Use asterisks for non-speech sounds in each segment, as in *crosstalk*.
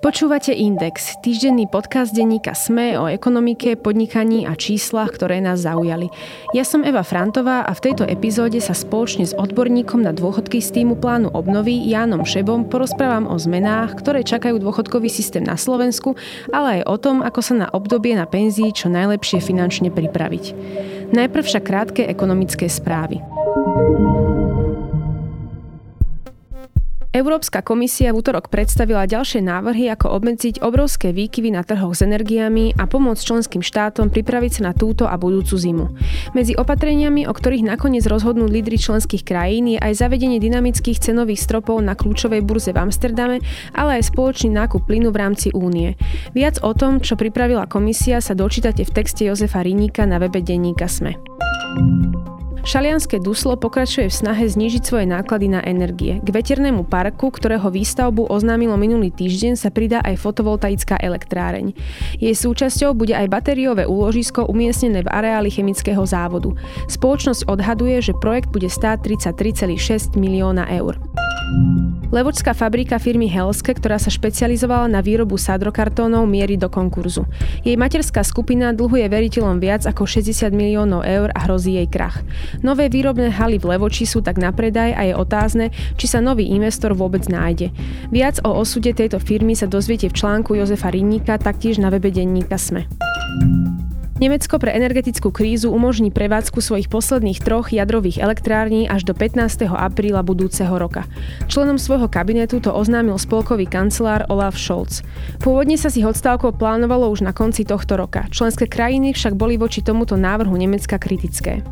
Počúvate Index, týždenný podcast denníka SME o ekonomike, podnikaní a číslach, ktoré nás zaujali. Ja som Eva Frantová a v tejto epizóde sa spoločne s odborníkom na dôchodky z týmu plánu obnovy Jánom Šebom porozprávam o zmenách, ktoré čakajú dôchodkový systém na Slovensku, ale aj o tom, ako sa na obdobie na penzii čo najlepšie finančne pripraviť. Najprv však krátke ekonomické správy. Európska komisia v útorok predstavila ďalšie návrhy, ako obmedziť obrovské výkyvy na trhoch s energiami a pomôcť členským štátom pripraviť sa na túto a budúcu zimu. Medzi opatreniami, o ktorých nakoniec rozhodnú lídry členských krajín, je aj zavedenie dynamických cenových stropov na kľúčovej burze v Amsterdame, ale aj spoločný nákup plynu v rámci únie. Viac o tom, čo pripravila komisia, sa dočítate v texte Jozefa Riníka na webe denníka SME. Šalianské Duslo pokračuje v snahe znížiť svoje náklady na energie. K veternému parku, ktorého výstavbu oznámilo minulý týždeň, sa pridá aj fotovoltaická elektráreň. Jej súčasťou bude aj batériové úložisko umiestnené v areáli chemického závodu. Spoločnosť odhaduje, že projekt bude stáť 33,6 milióna eur. Levočská fabrika firmy Helske, ktorá sa špecializovala na výrobu sadrokartónov, mierí do konkurzu. Jej materská skupina dlhuje veriteľom viac ako 60 miliónov eur a hrozí jej krach. Nové výrobné haly v Levoči sú tak na predaj a je otázne, či sa nový investor vôbec nájde. Viac o osude tejto firmy sa dozviete v článku Jozefa Rinníka, taktiež na webe denníka SME. Nemecko pre energetickú krízu umožní prevádzku svojich posledných troch jadrových elektrární až do 15. apríla budúceho roka. Členom svojho kabinetu to oznámil spolkový kancelár Olaf Scholz. Pôvodne sa si odstávkou plánovalo už na konci tohto roka. Členské krajiny však boli voči tomuto návrhu Nemecka kritické.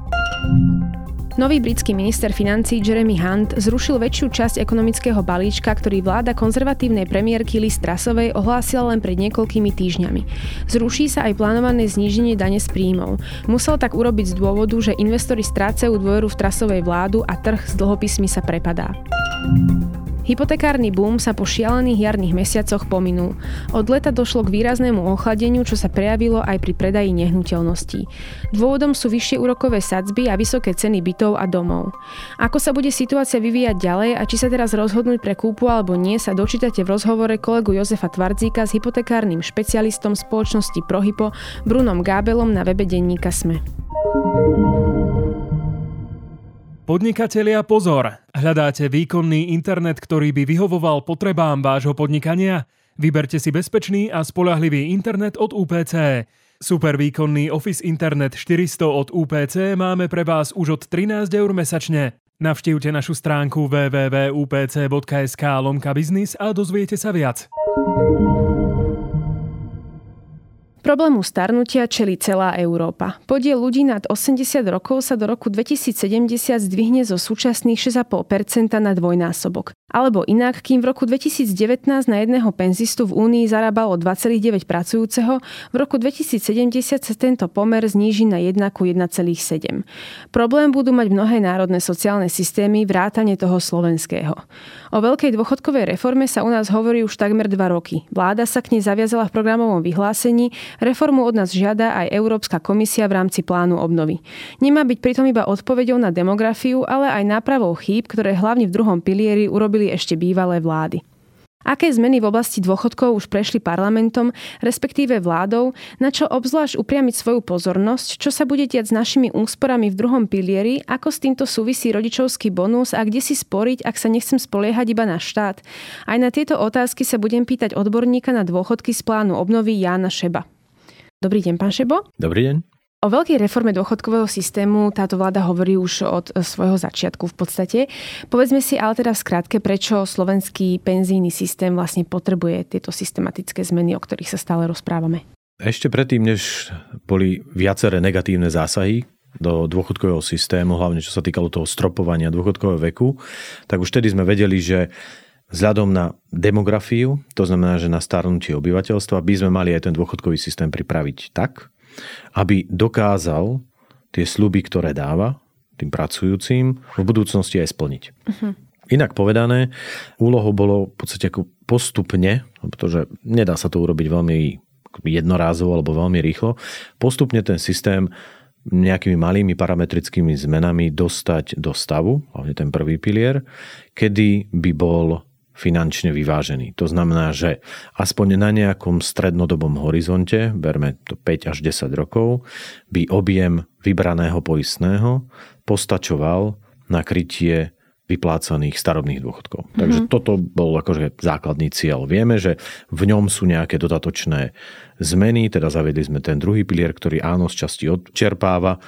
Nový britský minister financí Jeremy Hunt zrušil väčšiu časť ekonomického balíčka, ktorý vláda konzervatívnej premiérky Liz Trasovej ohlásila len pred niekoľkými týždňami. Zruší sa aj plánované zníženie dane z príjmov. Musel tak urobiť z dôvodu, že investori strácajú dôveru v Trasovej vládu a trh s dlhopismi sa prepadá. Hypotekárny boom sa po šialených jarných mesiacoch pominul. Od leta došlo k výraznému ochladeniu, čo sa prejavilo aj pri predaji nehnuteľností. Dôvodom sú vyššie úrokové sadzby a vysoké ceny bytov a domov. Ako sa bude situácia vyvíjať ďalej a či sa teraz rozhodnúť pre kúpu alebo nie, sa dočítate v rozhovore kolegu Jozefa Tvardzíka s hypotekárnym špecialistom spoločnosti Prohypo Brunom Gábelom na webe denníka SME. Podnikatelia pozor! Hľadáte výkonný internet, ktorý by vyhovoval potrebám vášho podnikania? Vyberte si bezpečný a spolahlivý internet od UPC. Super výkonný Office Internet 400 od UPC máme pre vás už od 13 eur mesačne. Navštívte našu stránku www.upc.sk lomka biznis a dozviete sa viac. Problému starnutia čeli celá Európa. Podiel ľudí nad 80 rokov sa do roku 2070 zdvihne zo súčasných 6,5% na dvojnásobok. Alebo inak, kým v roku 2019 na jedného penzistu v Únii zarábalo 2,9 pracujúceho, v roku 2070 sa tento pomer zníži na 1 ku 1,7. Problém budú mať mnohé národné sociálne systémy, vrátane toho slovenského. O veľkej dôchodkovej reforme sa u nás hovorí už takmer 2 roky. Vláda sa k nej zaviazala v programovom vyhlásení, Reformu od nás žiada aj Európska komisia v rámci plánu obnovy. Nemá byť pritom iba odpovedou na demografiu, ale aj nápravou chýb, ktoré hlavne v druhom pilieri urobili ešte bývalé vlády. Aké zmeny v oblasti dôchodkov už prešli parlamentom, respektíve vládou, na čo obzvlášť upriamiť svoju pozornosť, čo sa bude diať s našimi úsporami v druhom pilieri, ako s týmto súvisí rodičovský bonus a kde si sporiť, ak sa nechcem spoliehať iba na štát. Aj na tieto otázky sa budem pýtať odborníka na dôchodky z plánu obnovy Jána Šeba. Dobrý deň, pán Šebo. Dobrý deň. O veľkej reforme dôchodkového systému táto vláda hovorí už od svojho začiatku v podstate. Povedzme si ale teda v skratke, prečo slovenský penzijný systém vlastne potrebuje tieto systematické zmeny, o ktorých sa stále rozprávame. Ešte predtým, než boli viaceré negatívne zásahy do dôchodkového systému, hlavne čo sa týkalo toho stropovania dôchodkového veku, tak už vtedy sme vedeli, že Vzhľadom na demografiu, to znamená, že na starnutie obyvateľstva, by sme mali aj ten dôchodkový systém pripraviť tak, aby dokázal tie sluby, ktoré dáva tým pracujúcim, v budúcnosti aj splniť. Uh-huh. Inak povedané, úlohou bolo v podstate ako postupne, pretože nedá sa to urobiť veľmi jednorázovo alebo veľmi rýchlo, postupne ten systém nejakými malými parametrickými zmenami dostať do stavu, hlavne ten prvý pilier, kedy by bol finančne vyvážený. To znamená, že aspoň na nejakom strednodobom horizonte, berme to 5 až 10 rokov, by objem vybraného poistného postačoval na krytie vyplácaných starobných dôchodkov. Mm-hmm. Takže toto bol akože základný cieľ. Vieme, že v ňom sú nejaké dodatočné zmeny, teda zaviedli sme ten druhý pilier, ktorý áno z časti odčerpáva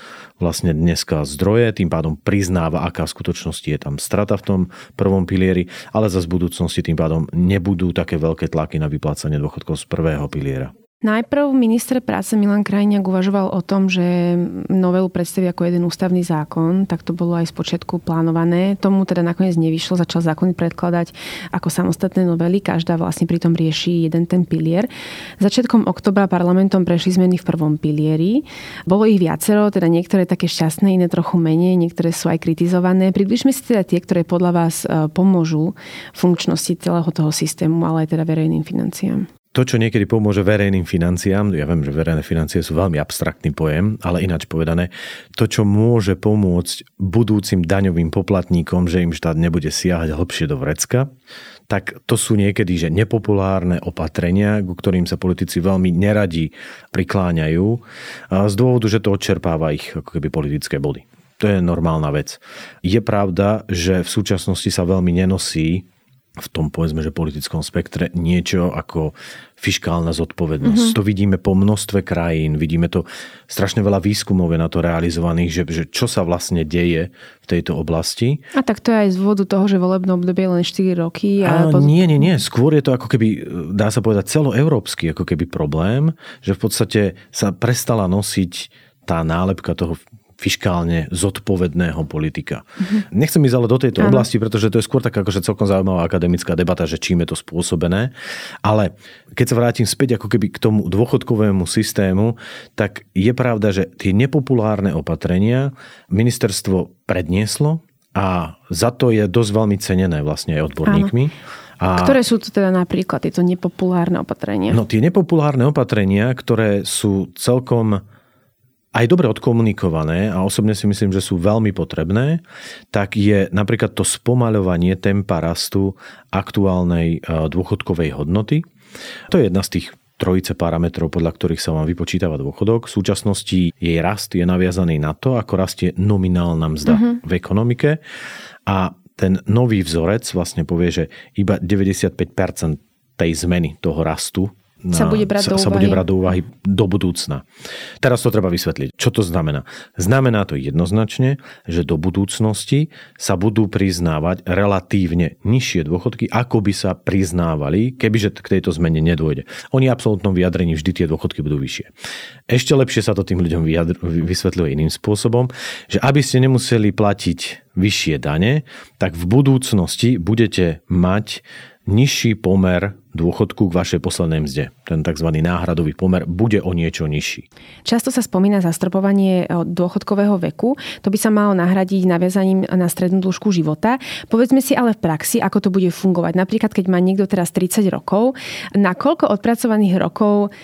vlastne dneska zdroje, tým pádom priznáva, aká v skutočnosti je tam strata v tom prvom pilieri, ale za z budúcnosti tým pádom nebudú také veľké tlaky na vyplácanie dôchodkov z prvého piliera. Najprv minister práce Milan Krajniak uvažoval o tom, že novelu predstaví ako jeden ústavný zákon, tak to bolo aj z počiatku plánované. Tomu teda nakoniec nevyšlo, začal zákony predkladať ako samostatné novely, každá vlastne pritom rieši jeden ten pilier. Začiatkom oktobra parlamentom prešli zmeny v prvom pilieri. Bolo ich viacero, teda niektoré také šťastné, iné trochu menej, niektoré sú aj kritizované. Približme si teda tie, ktoré podľa vás e, pomôžu funkčnosti celého toho systému, ale aj teda verejným financiám to, čo niekedy pomôže verejným financiám, ja viem, že verejné financie sú veľmi abstraktný pojem, ale ináč povedané, to, čo môže pomôcť budúcim daňovým poplatníkom, že im štát nebude siahať hlbšie do vrecka, tak to sú niekedy že nepopulárne opatrenia, ku ktorým sa politici veľmi neradi prikláňajú, z dôvodu, že to odčerpáva ich ako keby politické body. To je normálna vec. Je pravda, že v súčasnosti sa veľmi nenosí v tom povedzme, že politickom spektre niečo ako fiskálna zodpovednosť. Mm-hmm. To vidíme po množstve krajín, vidíme to, strašne veľa výskumov je na to realizovaných, že, že čo sa vlastne deje v tejto oblasti. A tak to je aj z dôvodu toho, že volebné obdobie je len 4 roky. A, a nie, nie, nie. Skôr je to ako keby, dá sa povedať, celoeurópsky ako keby problém, že v podstate sa prestala nosiť tá nálepka toho fiskálne zodpovedného politika. Mm-hmm. Nechcem ísť ale do tejto ano. oblasti, pretože to je skôr taká akože celkom zaujímavá akademická debata, že čím je to spôsobené. Ale keď sa vrátim späť ako keby k tomu dôchodkovému systému, tak je pravda, že tie nepopulárne opatrenia ministerstvo prednieslo a za to je dosť veľmi cenené vlastne aj odborníkmi. A... Ktoré sú to teda napríklad tieto nepopulárne opatrenia? No tie nepopulárne opatrenia, ktoré sú celkom aj dobre odkomunikované a osobne si myslím, že sú veľmi potrebné, tak je napríklad to spomaľovanie tempa rastu aktuálnej e, dôchodkovej hodnoty. To je jedna z tých trojice parametrov, podľa ktorých sa vám vypočítava dôchodok. V súčasnosti jej rast je naviazaný na to, ako rastie nominálna mzda uh-huh. v ekonomike a ten nový vzorec vlastne povie, že iba 95% tej zmeny toho rastu na, sa bude brať sa, do úvahy. sa bude brať do úvahy do budúcna. Teraz to treba vysvetliť. Čo to znamená? Znamená to jednoznačne, že do budúcnosti sa budú priznávať relatívne nižšie dôchodky, ako by sa priznávali, kebyže k tejto zmene nedôjde. Oni v absolútnom vyjadrení vždy tie dôchodky budú vyššie. Ešte lepšie sa to tým ľuďom vyjadr- vysvetľuje iným spôsobom, že aby ste nemuseli platiť vyššie dane, tak v budúcnosti budete mať nižší pomer dôchodku k vašej poslednej mzde. Ten tzv. náhradový pomer bude o niečo nižší. Často sa spomína zastropovanie dôchodkového veku. To by sa malo nahradiť naviazaním na strednú dĺžku života. Povedzme si ale v praxi, ako to bude fungovať. Napríklad, keď má niekto teraz 30 rokov, na koľko odpracovaných rokov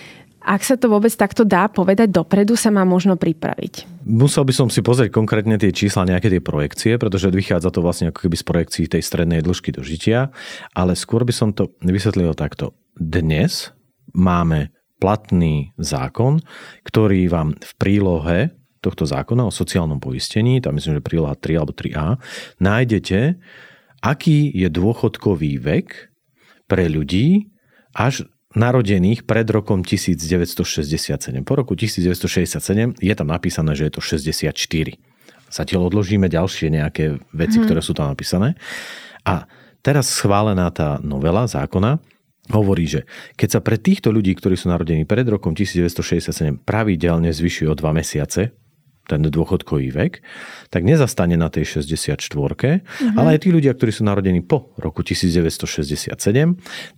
ak sa to vôbec takto dá povedať dopredu, sa má možno pripraviť. Musel by som si pozrieť konkrétne tie čísla, nejaké tie projekcie, pretože vychádza to vlastne ako keby z projekcií tej strednej dĺžky do žitia, ale skôr by som to vysvetlil takto. Dnes máme platný zákon, ktorý vám v prílohe tohto zákona o sociálnom poistení, tam myslím, že príloha 3 alebo 3a, nájdete, aký je dôchodkový vek pre ľudí až narodených pred rokom 1967. Po roku 1967 je tam napísané, že je to 64. Zatiaľ odložíme ďalšie nejaké veci, hmm. ktoré sú tam napísané. A teraz schválená tá novela zákona hovorí, že keď sa pre týchto ľudí, ktorí sú narodení pred rokom 1967 pravidelne zvyšuje o 2 mesiace, ten dôchodkový vek, tak nezastane na tej 64 uh-huh. ale aj tí ľudia, ktorí sú narodení po roku 1967,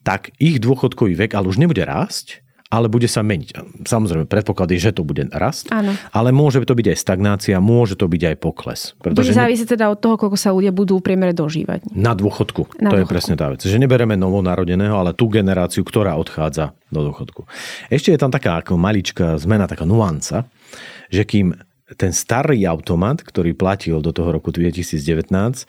tak ich dôchodkový vek ale už nebude rásť, ale bude sa meniť. Samozrejme, predpoklad je, že to bude rast, Áno. ale môže to byť aj stagnácia, môže to byť aj pokles. Pretože bude závisieť teda od toho, koľko sa ľudia budú v priemere dožívať. Na dôchodku. Na to dôchodku. je presne tá vec. Že nebereme novonarodeného, ale tú generáciu, ktorá odchádza do dôchodku. Ešte je tam taká ako maličká zmena, taká nuanca, že kým ten starý automat, ktorý platil do toho roku 2019,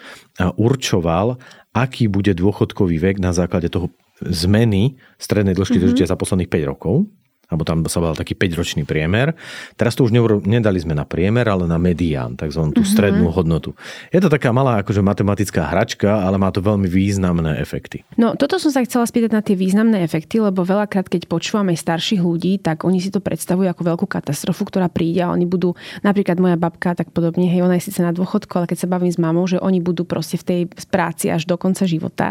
určoval, aký bude dôchodkový vek na základe toho zmeny strednej dĺžky mm-hmm. dožitia za posledných 5 rokov alebo tam sa bol taký 5-ročný priemer. Teraz to už nedali sme na priemer, ale na medián, takzvanú tú mm-hmm. strednú hodnotu. Je to taká malá akože matematická hračka, ale má to veľmi významné efekty. No, toto som sa chcela spýtať na tie významné efekty, lebo veľakrát, keď počúvame starších ľudí, tak oni si to predstavujú ako veľkú katastrofu, ktorá príde a oni budú, napríklad moja babka, tak podobne, hej, ona je síce na dôchodku, ale keď sa bavím s mamou, že oni budú proste v tej práci až do konca života,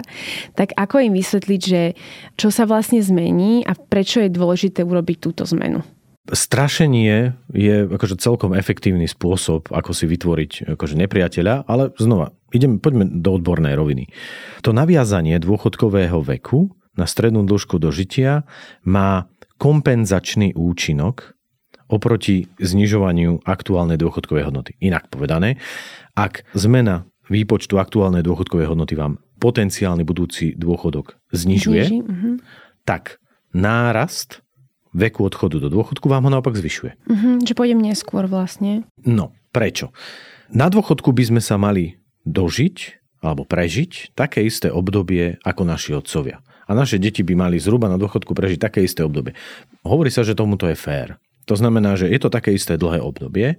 tak ako im vysvetliť, že čo sa vlastne zmení a prečo je dôležité urobiť urobiť túto zmenu? Strašenie je akože celkom efektívny spôsob, ako si vytvoriť akože nepriateľa, ale znova, ideme, poďme do odbornej roviny. To naviazanie dôchodkového veku na strednú dĺžku dožitia má kompenzačný účinok oproti znižovaniu aktuálnej dôchodkovej hodnoty. Inak povedané, ak zmena výpočtu aktuálnej dôchodkovej hodnoty vám potenciálny budúci dôchodok znižuje, Zniží, uh-huh. tak nárast veku odchodu do dôchodku vám ho naopak zvyšuje. Uh-huh, že pôjdem neskôr vlastne. No, prečo? Na dôchodku by sme sa mali dožiť alebo prežiť také isté obdobie ako naši otcovia. A naše deti by mali zhruba na dôchodku prežiť také isté obdobie. Hovorí sa, že tomuto je fér. To znamená, že je to také isté dlhé obdobie.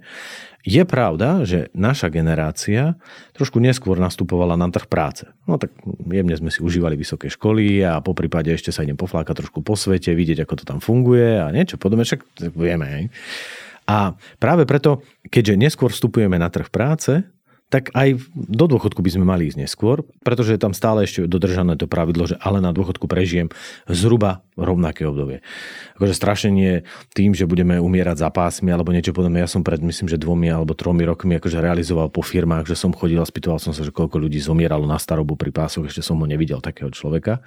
Je pravda, že naša generácia trošku neskôr nastupovala na trh práce. No tak jemne sme si užívali vysoké školy a po prípade ešte sa idem poflákať trošku po svete, vidieť, ako to tam funguje a niečo podobné, však vieme. A práve preto, keďže neskôr vstupujeme na trh práce, tak aj do dôchodku by sme mali ísť neskôr, pretože je tam stále ešte dodržané to pravidlo, že ale na dôchodku prežijem zhruba rovnaké obdobie. Akože strašenie tým, že budeme umierať za pásmi alebo niečo podobné. Ja som pred, myslím, že dvomi alebo tromi rokmi akože realizoval po firmách, že som chodil a spýtoval som sa, že koľko ľudí zomieralo na starobu pri pásoch, ešte som ho nevidel takého človeka.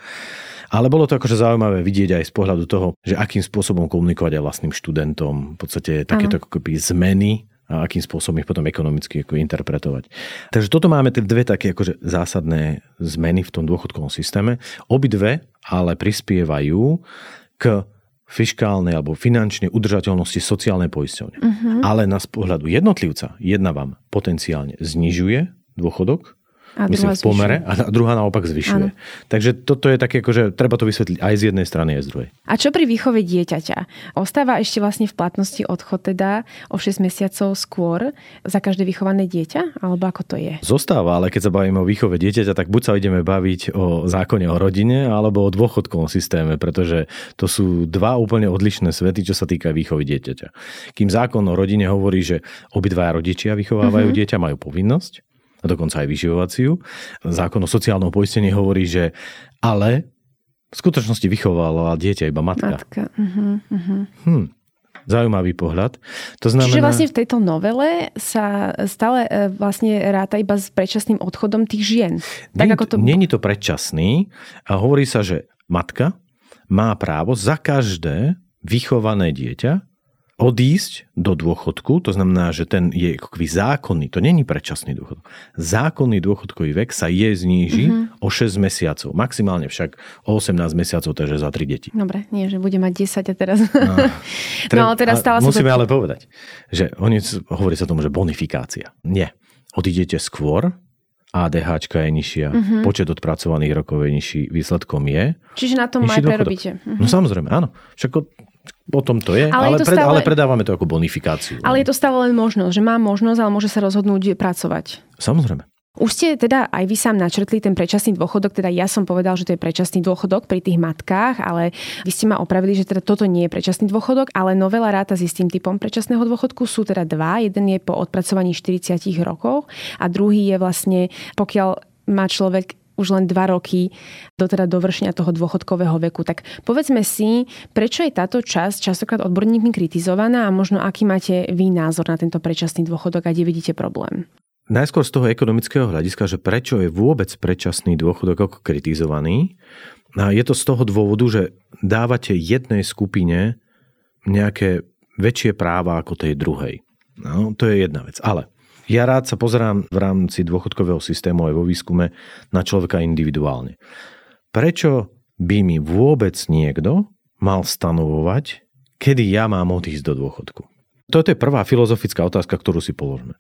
Ale bolo to akože zaujímavé vidieť aj z pohľadu toho, že akým spôsobom komunikovať aj vlastným študentom. V podstate takéto zmeny a akým spôsobom ich potom ekonomicky ako interpretovať. Takže toto máme tie dve také akože zásadné zmeny v tom dôchodkovom systéme. Obidve ale prispievajú k fiskálnej alebo finančnej udržateľnosti sociálnej poisťovne. Uh-huh. Ale na z pohľadu jednotlivca jedna vám potenciálne znižuje dôchodok, a myslím, v pomere a druhá naopak zvyšuje. Ano. Takže toto je také, akože treba to vysvetliť aj z jednej strany, aj z druhej. A čo pri výchove dieťaťa? Ostáva ešte vlastne v platnosti odchod teda o 6 mesiacov skôr za každé vychované dieťa? Alebo ako to je? Zostáva, ale keď sa bavíme o výchove dieťaťa, tak buď sa ideme baviť o zákone o rodine, alebo o dôchodkovom systéme, pretože to sú dva úplne odlišné svety, čo sa týka výchovy dieťaťa. Kým zákon o rodine hovorí, že obidvaja rodičia vychovávajú uh-huh. dieťa, majú povinnosť, a dokonca aj vyživovaciu. Zákon o sociálnom poistení hovorí, že ale v skutočnosti vychovala dieťa iba matka. Matka. Uh-huh, uh-huh. Hm. Zaujímavý pohľad. To znamená... Čiže vlastne v tejto novele sa stále e, vlastne ráta iba s predčasným odchodom tých žien. Tak, ako to... Není to predčasný a hovorí sa, že matka má právo za každé vychované dieťa odísť do dôchodku, to znamená, že ten je ako zákonný, to není predčasný dôchodok. Zákonný dôchodkový vek sa je zníži mm-hmm. o 6 mesiacov, maximálne však o 18 mesiacov, takže za 3 deti. Dobre, nie, že bude mať 10 a teraz... No, *laughs* tre... no ale teraz stále Musíme to... ale povedať, že oni, hovorí sa tomu, že bonifikácia. Nie. Odídete skôr, ADH je nižšia, uh-huh. počet odpracovaných rokov je nižší, výsledkom je... Čiže na tom aj prerobíte. Uh-huh. No samozrejme, áno. Však O tom to je, ale, ale, je to pred, stále... ale predávame to ako bonifikáciu. Ale je to stále len možnosť, že má možnosť, ale môže sa rozhodnúť pracovať. Samozrejme. Už ste teda aj vy sám načrtli ten predčasný dôchodok, teda ja som povedal, že to je predčasný dôchodok pri tých matkách, ale vy ste ma opravili, že teda toto nie je predčasný dôchodok, ale novela ráta s istým typom predčasného dôchodku sú teda dva. Jeden je po odpracovaní 40 rokov a druhý je vlastne, pokiaľ má človek už len dva roky do teda dovršenia toho dôchodkového veku. Tak povedzme si, prečo je táto časť častokrát odborníkmi kritizovaná a možno aký máte vy názor na tento predčasný dôchodok a kde vidíte problém? Najskôr z toho ekonomického hľadiska, že prečo je vôbec predčasný dôchodok ako kritizovaný. A je to z toho dôvodu, že dávate jednej skupine nejaké väčšie práva ako tej druhej. No, to je jedna vec. Ale ja rád sa pozerám v rámci dôchodkového systému aj vo výskume na človeka individuálne. Prečo by mi vôbec niekto mal stanovovať, kedy ja mám odísť do dôchodku? Toto je prvá filozofická otázka, ktorú si položme.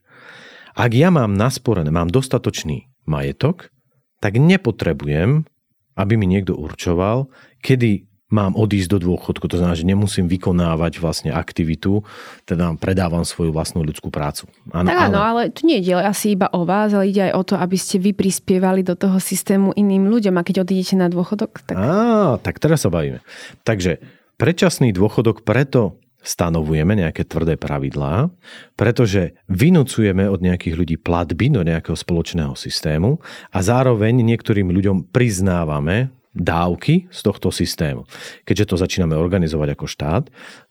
Ak ja mám nasporené, mám dostatočný majetok, tak nepotrebujem, aby mi niekto určoval, kedy mám odísť do dôchodku. To znamená, že nemusím vykonávať vlastne aktivitu, teda predávam svoju vlastnú ľudskú prácu. Áno, tak áno, ale... ale tu nie ide asi iba o vás, ale ide aj o to, aby ste vy prispievali do toho systému iným ľuďom. A keď odídete na dôchodok, tak... Á, tak teraz sa bavíme. Takže predčasný dôchodok preto stanovujeme nejaké tvrdé pravidlá, pretože vynúcujeme od nejakých ľudí platby do nejakého spoločného systému a zároveň niektorým ľuďom priznávame dávky z tohto systému. Keďže to začíname organizovať ako štát,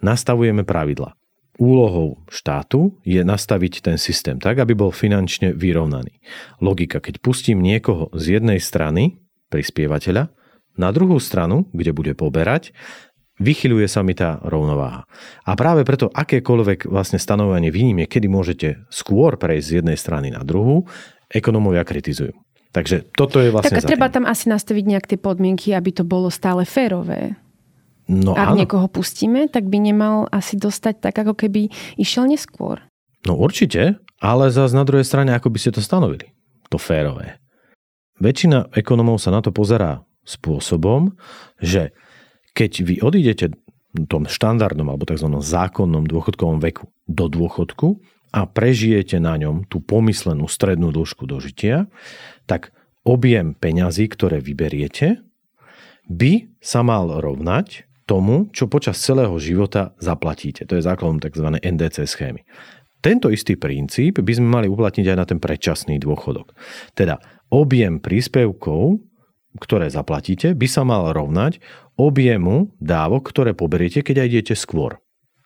nastavujeme pravidla. Úlohou štátu je nastaviť ten systém tak, aby bol finančne vyrovnaný. Logika, keď pustím niekoho z jednej strany, prispievateľa, na druhú stranu, kde bude poberať, vychyluje sa mi tá rovnováha. A práve preto akékoľvek vlastne stanovanie výnimie, kedy môžete skôr prejsť z jednej strany na druhú, ekonómovia kritizujú. Takže toto je vlastne Tak treba tam asi nastaviť nejak tie podmienky, aby to bolo stále férové. No, Ak áno. niekoho pustíme, tak by nemal asi dostať tak, ako keby išiel neskôr. No určite, ale zase na druhej strane, ako by ste to stanovili, to férové. Väčšina ekonomov sa na to pozerá spôsobom, že keď vy odídete tom štandardnom alebo tzv. zákonnom dôchodkovom veku do dôchodku, a prežijete na ňom tú pomyslenú strednú dĺžku dožitia, tak objem peňazí, ktoré vyberiete, by sa mal rovnať tomu, čo počas celého života zaplatíte. To je základom tzv. NDC schémy. Tento istý princíp by sme mali uplatniť aj na ten predčasný dôchodok. Teda objem príspevkov, ktoré zaplatíte, by sa mal rovnať objemu dávok, ktoré poberiete, keď aj idete skôr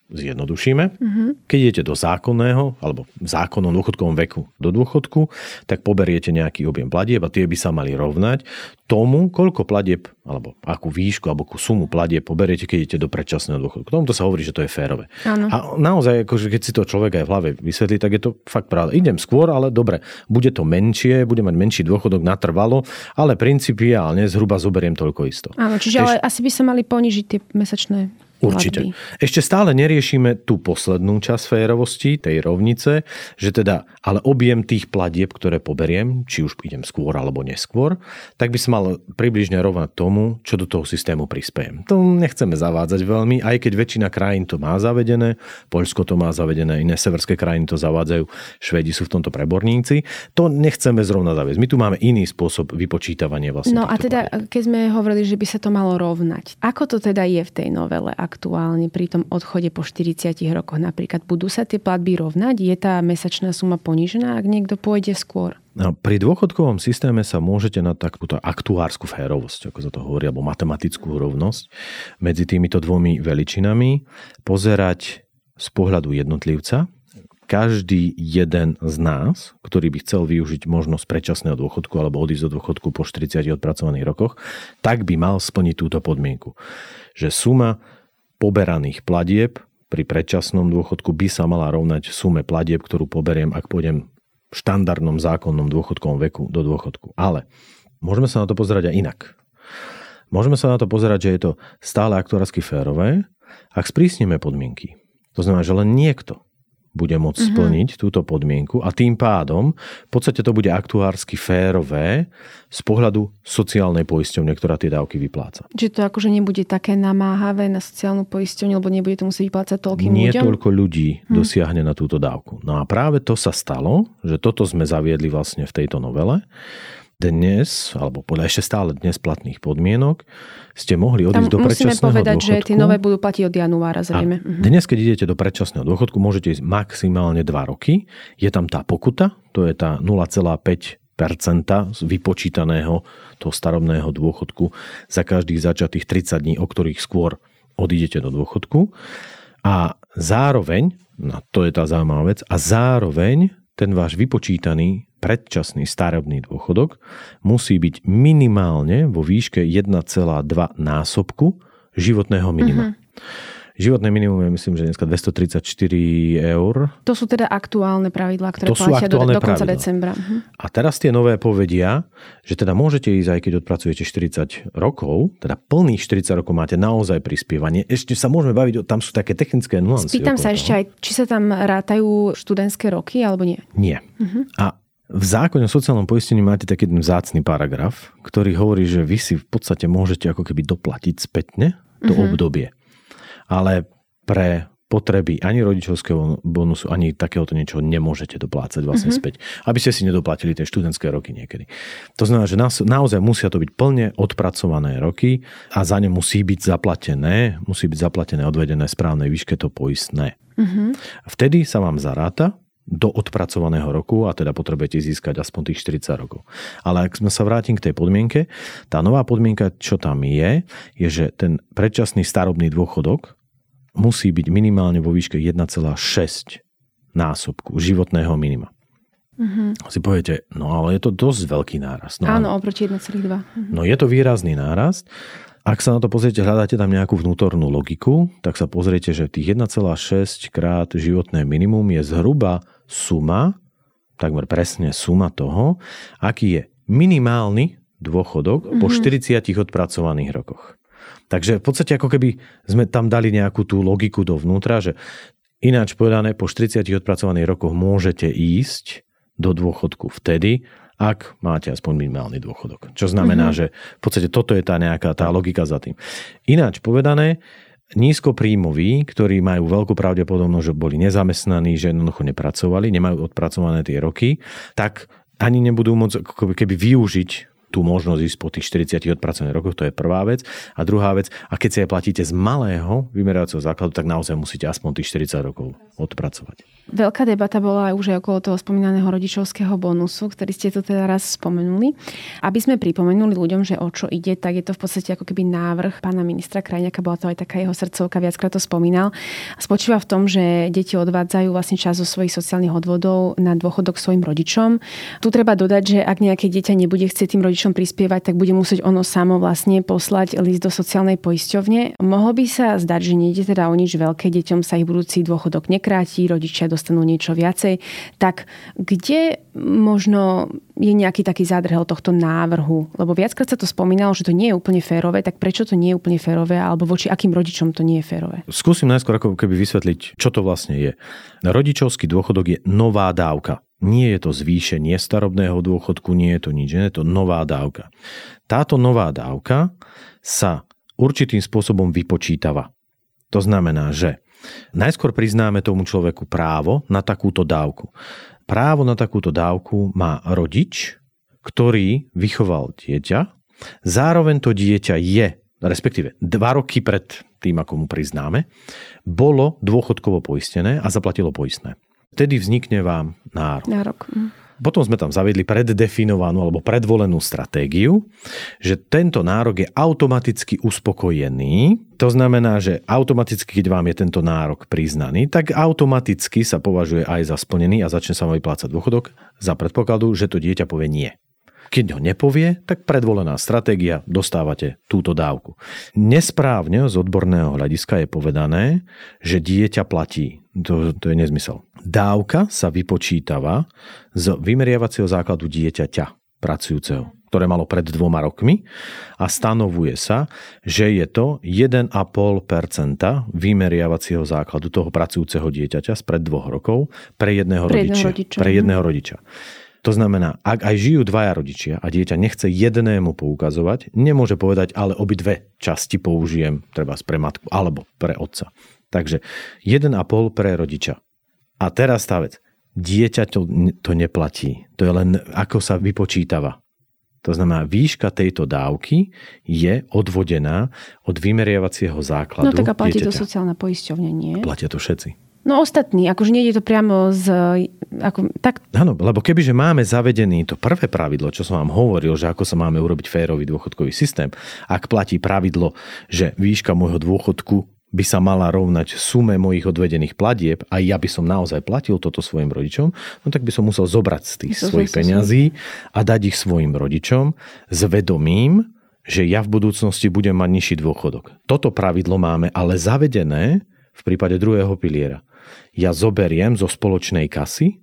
zjednodušíme. Mm-hmm. Keď idete do zákonného alebo v zákonnom dôchodkovom veku do dôchodku, tak poberiete nejaký objem platieb a tie by sa mali rovnať tomu, koľko platieb alebo akú výšku alebo akú sumu platieb poberiete, keď idete do predčasného dôchodku. Tomuto sa hovorí, že to je férové. Áno. A naozaj, akože keď si to človek aj v hlave vysvetlí, tak je to fakt pravda. Idem skôr, ale dobre, bude to menšie, bude mať menší dôchodok natrvalo, ale principiálne zhruba zoberiem toľko isto. Áno, čiže Eš... ale asi by sa mali ponižiť tie mesačné Určite. Ešte stále neriešime tú poslednú časť férovosti, tej rovnice, že teda, ale objem tých platieb, ktoré poberiem, či už idem skôr alebo neskôr, tak by sa mal približne rovnať tomu, čo do toho systému prispiejem. To nechceme zavádzať veľmi, aj keď väčšina krajín to má zavedené, Poľsko to má zavedené, iné severské krajiny to zavádzajú, Švedi sú v tomto preborníci. To nechceme zrovna zaviesť. My tu máme iný spôsob vypočítavania vlastne. No a teda, platieb. keď sme hovorili, že by sa to malo rovnať, ako to teda je v tej novele? Aktuálne pri tom odchode po 40 rokoch napríklad? Budú sa tie platby rovnať? Je tá mesačná suma ponížená, ak niekto pôjde skôr? No, pri dôchodkovom systéme sa môžete na takúto aktuárskú férovosť, ako sa to hovorí, alebo matematickú rovnosť medzi týmito dvomi veličinami pozerať z pohľadu jednotlivca, každý jeden z nás, ktorý by chcel využiť možnosť predčasného dôchodku alebo odísť do dôchodku po 40 odpracovaných rokoch, tak by mal splniť túto podmienku. Že suma poberaných platieb pri predčasnom dôchodku by sa mala rovnať sume platieb, ktorú poberiem, ak pôjdem v štandardnom zákonnom dôchodkovom veku do dôchodku. Ale môžeme sa na to pozerať aj inak. Môžeme sa na to pozerať, že je to stále aktuársky férové, ak sprísnime podmienky. To znamená, že len niekto bude môcť mm-hmm. splniť túto podmienku a tým pádom v podstate to bude aktuársky férové z pohľadu sociálnej poisťovne, ktorá tie dávky vypláca. Že to akože nebude také namáhavé na sociálnu poisťovňu, lebo nebude to musieť vyplácať toľkým Nie ľuďom? toľko ľudí hm. dosiahne na túto dávku. No a práve to sa stalo, že toto sme zaviedli vlastne v tejto novele dnes, alebo podľa ešte stále dnes platných podmienok, ste mohli odísť Tam do predčasného musíme povedať, dôchodku. že tie nové budú platiť od januára zrejme. A dnes, keď idete do predčasného dôchodku, môžete ísť maximálne 2 roky. Je tam tá pokuta, to je tá 0,5 percenta z vypočítaného toho starobného dôchodku za každých začatých 30 dní, o ktorých skôr odídete do dôchodku. A zároveň, no to je tá zaujímavá vec, a zároveň ten váš vypočítaný predčasný starobný dôchodok musí byť minimálne vo výške 1,2 násobku životného minima. Mm-hmm. Životné minimum je myslím, že dneska 234 eur. To sú teda aktuálne pravidlá, ktoré to platia do, do konca pravidla. decembra. Mhm. A teraz tie nové povedia, že teda môžete ísť, aj keď odpracujete 40 rokov, teda plných 40 rokov máte naozaj prispievanie. Ešte sa môžeme baviť, tam sú také technické nuancy. Spýtam sa toho. ešte aj, či sa tam rátajú študentské roky, alebo nie? Nie. Uh-huh. A v zákone o sociálnom poistení máte taký ten vzácný paragraf, ktorý hovorí, že vy si v podstate môžete ako keby doplatiť spätne to uh-huh. obdobie ale pre potreby ani rodičovského bonusu, ani takéhoto niečo nemôžete doplácať vlastne mm-hmm. späť. Aby ste si nedoplatili tie študentské roky niekedy. To znamená, že naozaj musia to byť plne odpracované roky a za ne musí byť zaplatené, musí byť zaplatené, odvedené správnej výške to poistné. Mm-hmm. Vtedy sa vám zaráta do odpracovaného roku a teda potrebujete získať aspoň tých 40 rokov. Ale ak sme sa vrátim k tej podmienke, tá nová podmienka, čo tam je, je, že ten predčasný starobný dôchodok musí byť minimálne vo výške 1,6 násobku životného minima. Mm-hmm. Si poviete, no ale je to dosť veľký nárast. No, Áno, oproti 1,2. Mm-hmm. No je to výrazný nárast. Ak sa na to pozriete, hľadáte tam nejakú vnútornú logiku, tak sa pozriete, že tých 1,6 krát životné minimum je zhruba suma, takmer presne suma toho, aký je minimálny dôchodok mm-hmm. po 40 mhm. odpracovaných rokoch. Takže v podstate ako keby sme tam dali nejakú tú logiku dovnútra, že ináč povedané, po 40 odpracovaných rokoch môžete ísť do dôchodku vtedy, ak máte aspoň minimálny dôchodok. Čo znamená, mm-hmm. že v podstate toto je tá nejaká tá logika za tým. Ináč povedané, nízkopríjmoví, ktorí majú veľkú pravdepodobnosť, že boli nezamestnaní, že jednoducho nepracovali, nemajú odpracované tie roky, tak ani nebudú môcť keby využiť tú možnosť ísť po tých 40 odpracovaných rokoch, to je prvá vec. A druhá vec, a keď si aj platíte z malého vymerávacieho základu, tak naozaj musíte aspoň tých 40 rokov odpracovať. Veľká debata bola už aj okolo toho spomínaného rodičovského bonusu, ktorý ste tu teda raz spomenuli. Aby sme pripomenuli ľuďom, že o čo ide, tak je to v podstate ako keby návrh pána ministra Krajňaka, bola to aj taká jeho srdcovka, viackrát to spomínal. Spočíva v tom, že deti odvádzajú vlastne čas zo svojich sociálnych odvodov na dôchodok svojim rodičom. Tu treba dodať, že ak nejaké dieťa nebude chcieť tým rodičom prispievať, tak bude musieť ono samo vlastne poslať list do sociálnej poisťovne. Mohlo by sa zdať, že nejde teda o nič veľké, deťom sa ich budúci dôchodok nekráti, rodičia dostanú niečo viacej, tak kde možno je nejaký taký zádrhel tohto návrhu? Lebo viackrát sa to spomínalo, že to nie je úplne férové, tak prečo to nie je úplne férové, alebo voči akým rodičom to nie je férové? Skúsim najskôr ako keby vysvetliť, čo to vlastne je. Rodičovský dôchodok je nová dávka. Nie je to zvýšenie starobného dôchodku, nie je to nič, je to nová dávka. Táto nová dávka sa určitým spôsobom vypočítava. To znamená, že Najskôr priznáme tomu človeku právo na takúto dávku. Právo na takúto dávku má rodič, ktorý vychoval dieťa. Zároveň to dieťa je, respektíve dva roky pred tým, ako mu priznáme, bolo dôchodkovo poistené a zaplatilo poistné. Vtedy vznikne vám nárok. Nárok. Mhm. Potom sme tam zaviedli preddefinovanú alebo predvolenú stratégiu, že tento nárok je automaticky uspokojený. To znamená, že automaticky, keď vám je tento nárok priznaný, tak automaticky sa považuje aj za splnený a začne sa vám vyplácať dôchodok za predpokladu, že to dieťa povie nie. Keď ho nepovie, tak predvolená stratégia, dostávate túto dávku. Nesprávne z odborného hľadiska je povedané, že dieťa platí. To, to je nezmysel. Dávka sa vypočítava z vymeriavacieho základu dieťaťa pracujúceho ktoré malo pred dvoma rokmi a stanovuje sa, že je to 1,5% vymeriavacieho základu toho pracujúceho dieťaťa spred dvoch rokov pre jedného, pre rodičia, rodiča. Pre jedného rodiča. To znamená, ak aj žijú dvaja rodičia a dieťa nechce jednému poukazovať, nemôže povedať, ale obidve časti použijem, treba pre matku alebo pre otca. Takže 1,5 pre rodiča. A teraz tá vec. Dieťa to, to neplatí. To je len ako sa vypočítava. To znamená, výška tejto dávky je odvodená od vymeriavacieho základu. No tak a platí dieťaťa. to sociálna poisťovňa, nie? Platia to všetci. No ostatní, akože nie je to priamo z... Ako, tak... Áno, lebo kebyže máme zavedený to prvé pravidlo, čo som vám hovoril, že ako sa máme urobiť férový dôchodkový systém, ak platí pravidlo, že výška môjho dôchodku by sa mala rovnať sume mojich odvedených platieb a ja by som naozaj platil toto svojim rodičom, no tak by som musel zobrať z tých svojich peňazí a dať ich svojim rodičom s vedomím, že ja v budúcnosti budem mať nižší dôchodok. Toto pravidlo máme ale zavedené v prípade druhého piliera. Ja zoberiem zo spoločnej kasy,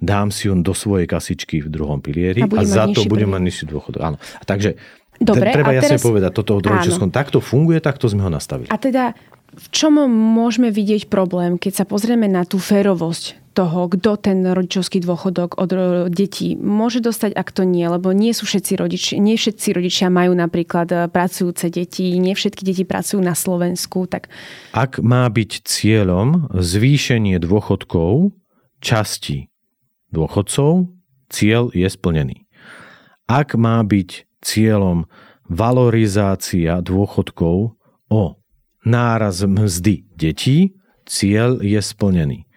dám si ju do svojej kasičky v druhom pilieri a, a za to budem mať nižší dôchodok. Áno. Takže Dobre, treba jasne teraz... povedať, toto v takto funguje, takto sme ho nastavili. A teda v čom môžeme vidieť problém, keď sa pozrieme na tú férovosť toho, kto ten rodičovský dôchodok od detí môže dostať, ak to nie, lebo nie sú všetci rodičia, nie všetci rodičia majú napríklad e, pracujúce deti, nie všetky deti pracujú na Slovensku. Tak... Ak má byť cieľom zvýšenie dôchodkov časti dôchodcov, cieľ je splnený. Ak má byť cieľom valorizácia dôchodkov o náraz mzdy detí, cieľ je splnený.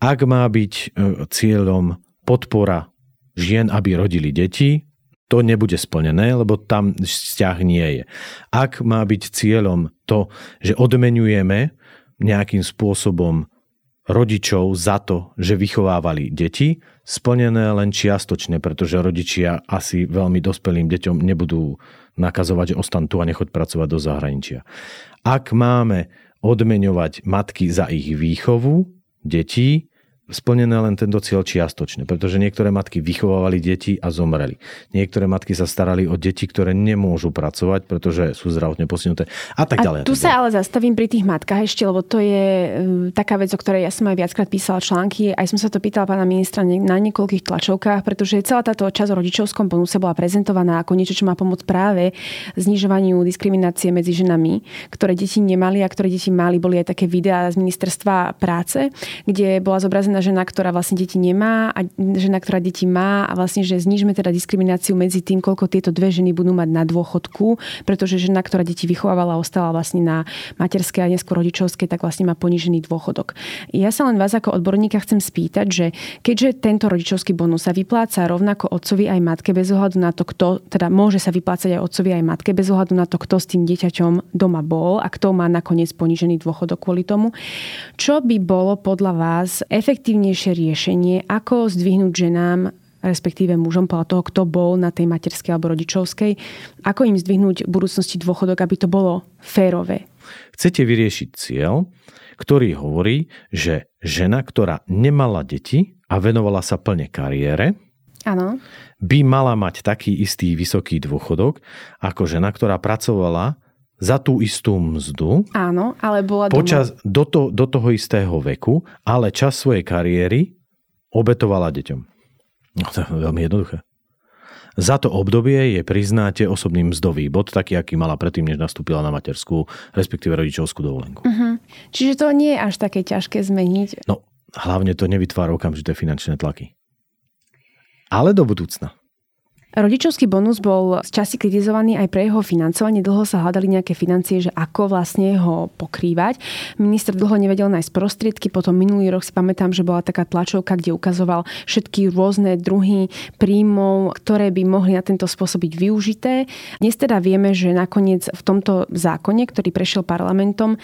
Ak má byť e, cieľom podpora žien, aby rodili deti, to nebude splnené, lebo tam vzťah nie je. Ak má byť cieľom to, že odmenujeme nejakým spôsobom rodičov za to, že vychovávali deti, splnené len čiastočne, pretože rodičia asi veľmi dospelým deťom nebudú nakazovať, že ostanú tu a nechoď pracovať do zahraničia. Ak máme odmeňovať matky za ich výchovu detí, splnené len tento cieľ čiastočne, pretože niektoré matky vychovávali deti a zomreli. Niektoré matky sa starali o deti, ktoré nemôžu pracovať, pretože sú zdravotne postihnuté a tak ďalej. A tu sa ale zastavím pri tých matkách ešte, lebo to je e, taká vec, o ktorej ja som aj viackrát písala články. Aj som sa to pýtala pána ministra na niekoľkých tlačovkách, pretože celá táto časť o rodičovskom bonuse bola prezentovaná ako niečo, čo má pomôcť práve znižovaniu diskriminácie medzi ženami, ktoré deti nemali a ktoré deti mali. Boli aj také videá z ministerstva práce, kde bola zobrazená žena, ktorá vlastne deti nemá a žena, ktorá deti má a vlastne, že znižme teda diskrimináciu medzi tým, koľko tieto dve ženy budú mať na dôchodku, pretože žena, ktorá deti vychovávala, ostala vlastne na materskej a neskôr rodičovskej, tak vlastne má ponížený dôchodok. Ja sa len vás ako odborníka chcem spýtať, že keďže tento rodičovský bonus sa vypláca rovnako otcovi aj matke bez ohľadu na to, kto, teda môže sa vyplácať aj otcovi aj matke bez ohľadu na to, kto s tým dieťaťom doma bol a kto má nakoniec ponížený dôchodok kvôli tomu. Čo by bolo podľa vás efektívne efektívnejšie riešenie, ako zdvihnúť ženám respektíve mužom podľa toho, kto bol na tej materskej alebo rodičovskej, ako im zdvihnúť v budúcnosti dôchodok, aby to bolo férové. Chcete vyriešiť cieľ, ktorý hovorí, že žena, ktorá nemala deti a venovala sa plne kariére, ano. by mala mať taký istý vysoký dôchodok ako žena, ktorá pracovala za tú istú mzdu. Áno, ale bola doma. Počas, do, to, do toho istého veku, ale čas svojej kariéry obetovala deťom. No to je veľmi jednoduché. Za to obdobie je priznáte osobný mzdový bod, taký, aký mala predtým, než nastúpila na materskú, respektíve rodičovskú dovolenku. Uh-huh. Čiže to nie je až také ťažké zmeniť. No, hlavne to nevytvára okamžité finančné tlaky. Ale do budúcna. Rodičovský bonus bol z časti kritizovaný aj pre jeho financovanie. Dlho sa hľadali nejaké financie, že ako vlastne ho pokrývať. Minister dlho nevedel nájsť prostriedky. Potom minulý rok si pamätám, že bola taká tlačovka, kde ukazoval všetky rôzne druhy príjmov, ktoré by mohli na tento spôsob byť využité. Dnes teda vieme, že nakoniec v tomto zákone, ktorý prešiel parlamentom,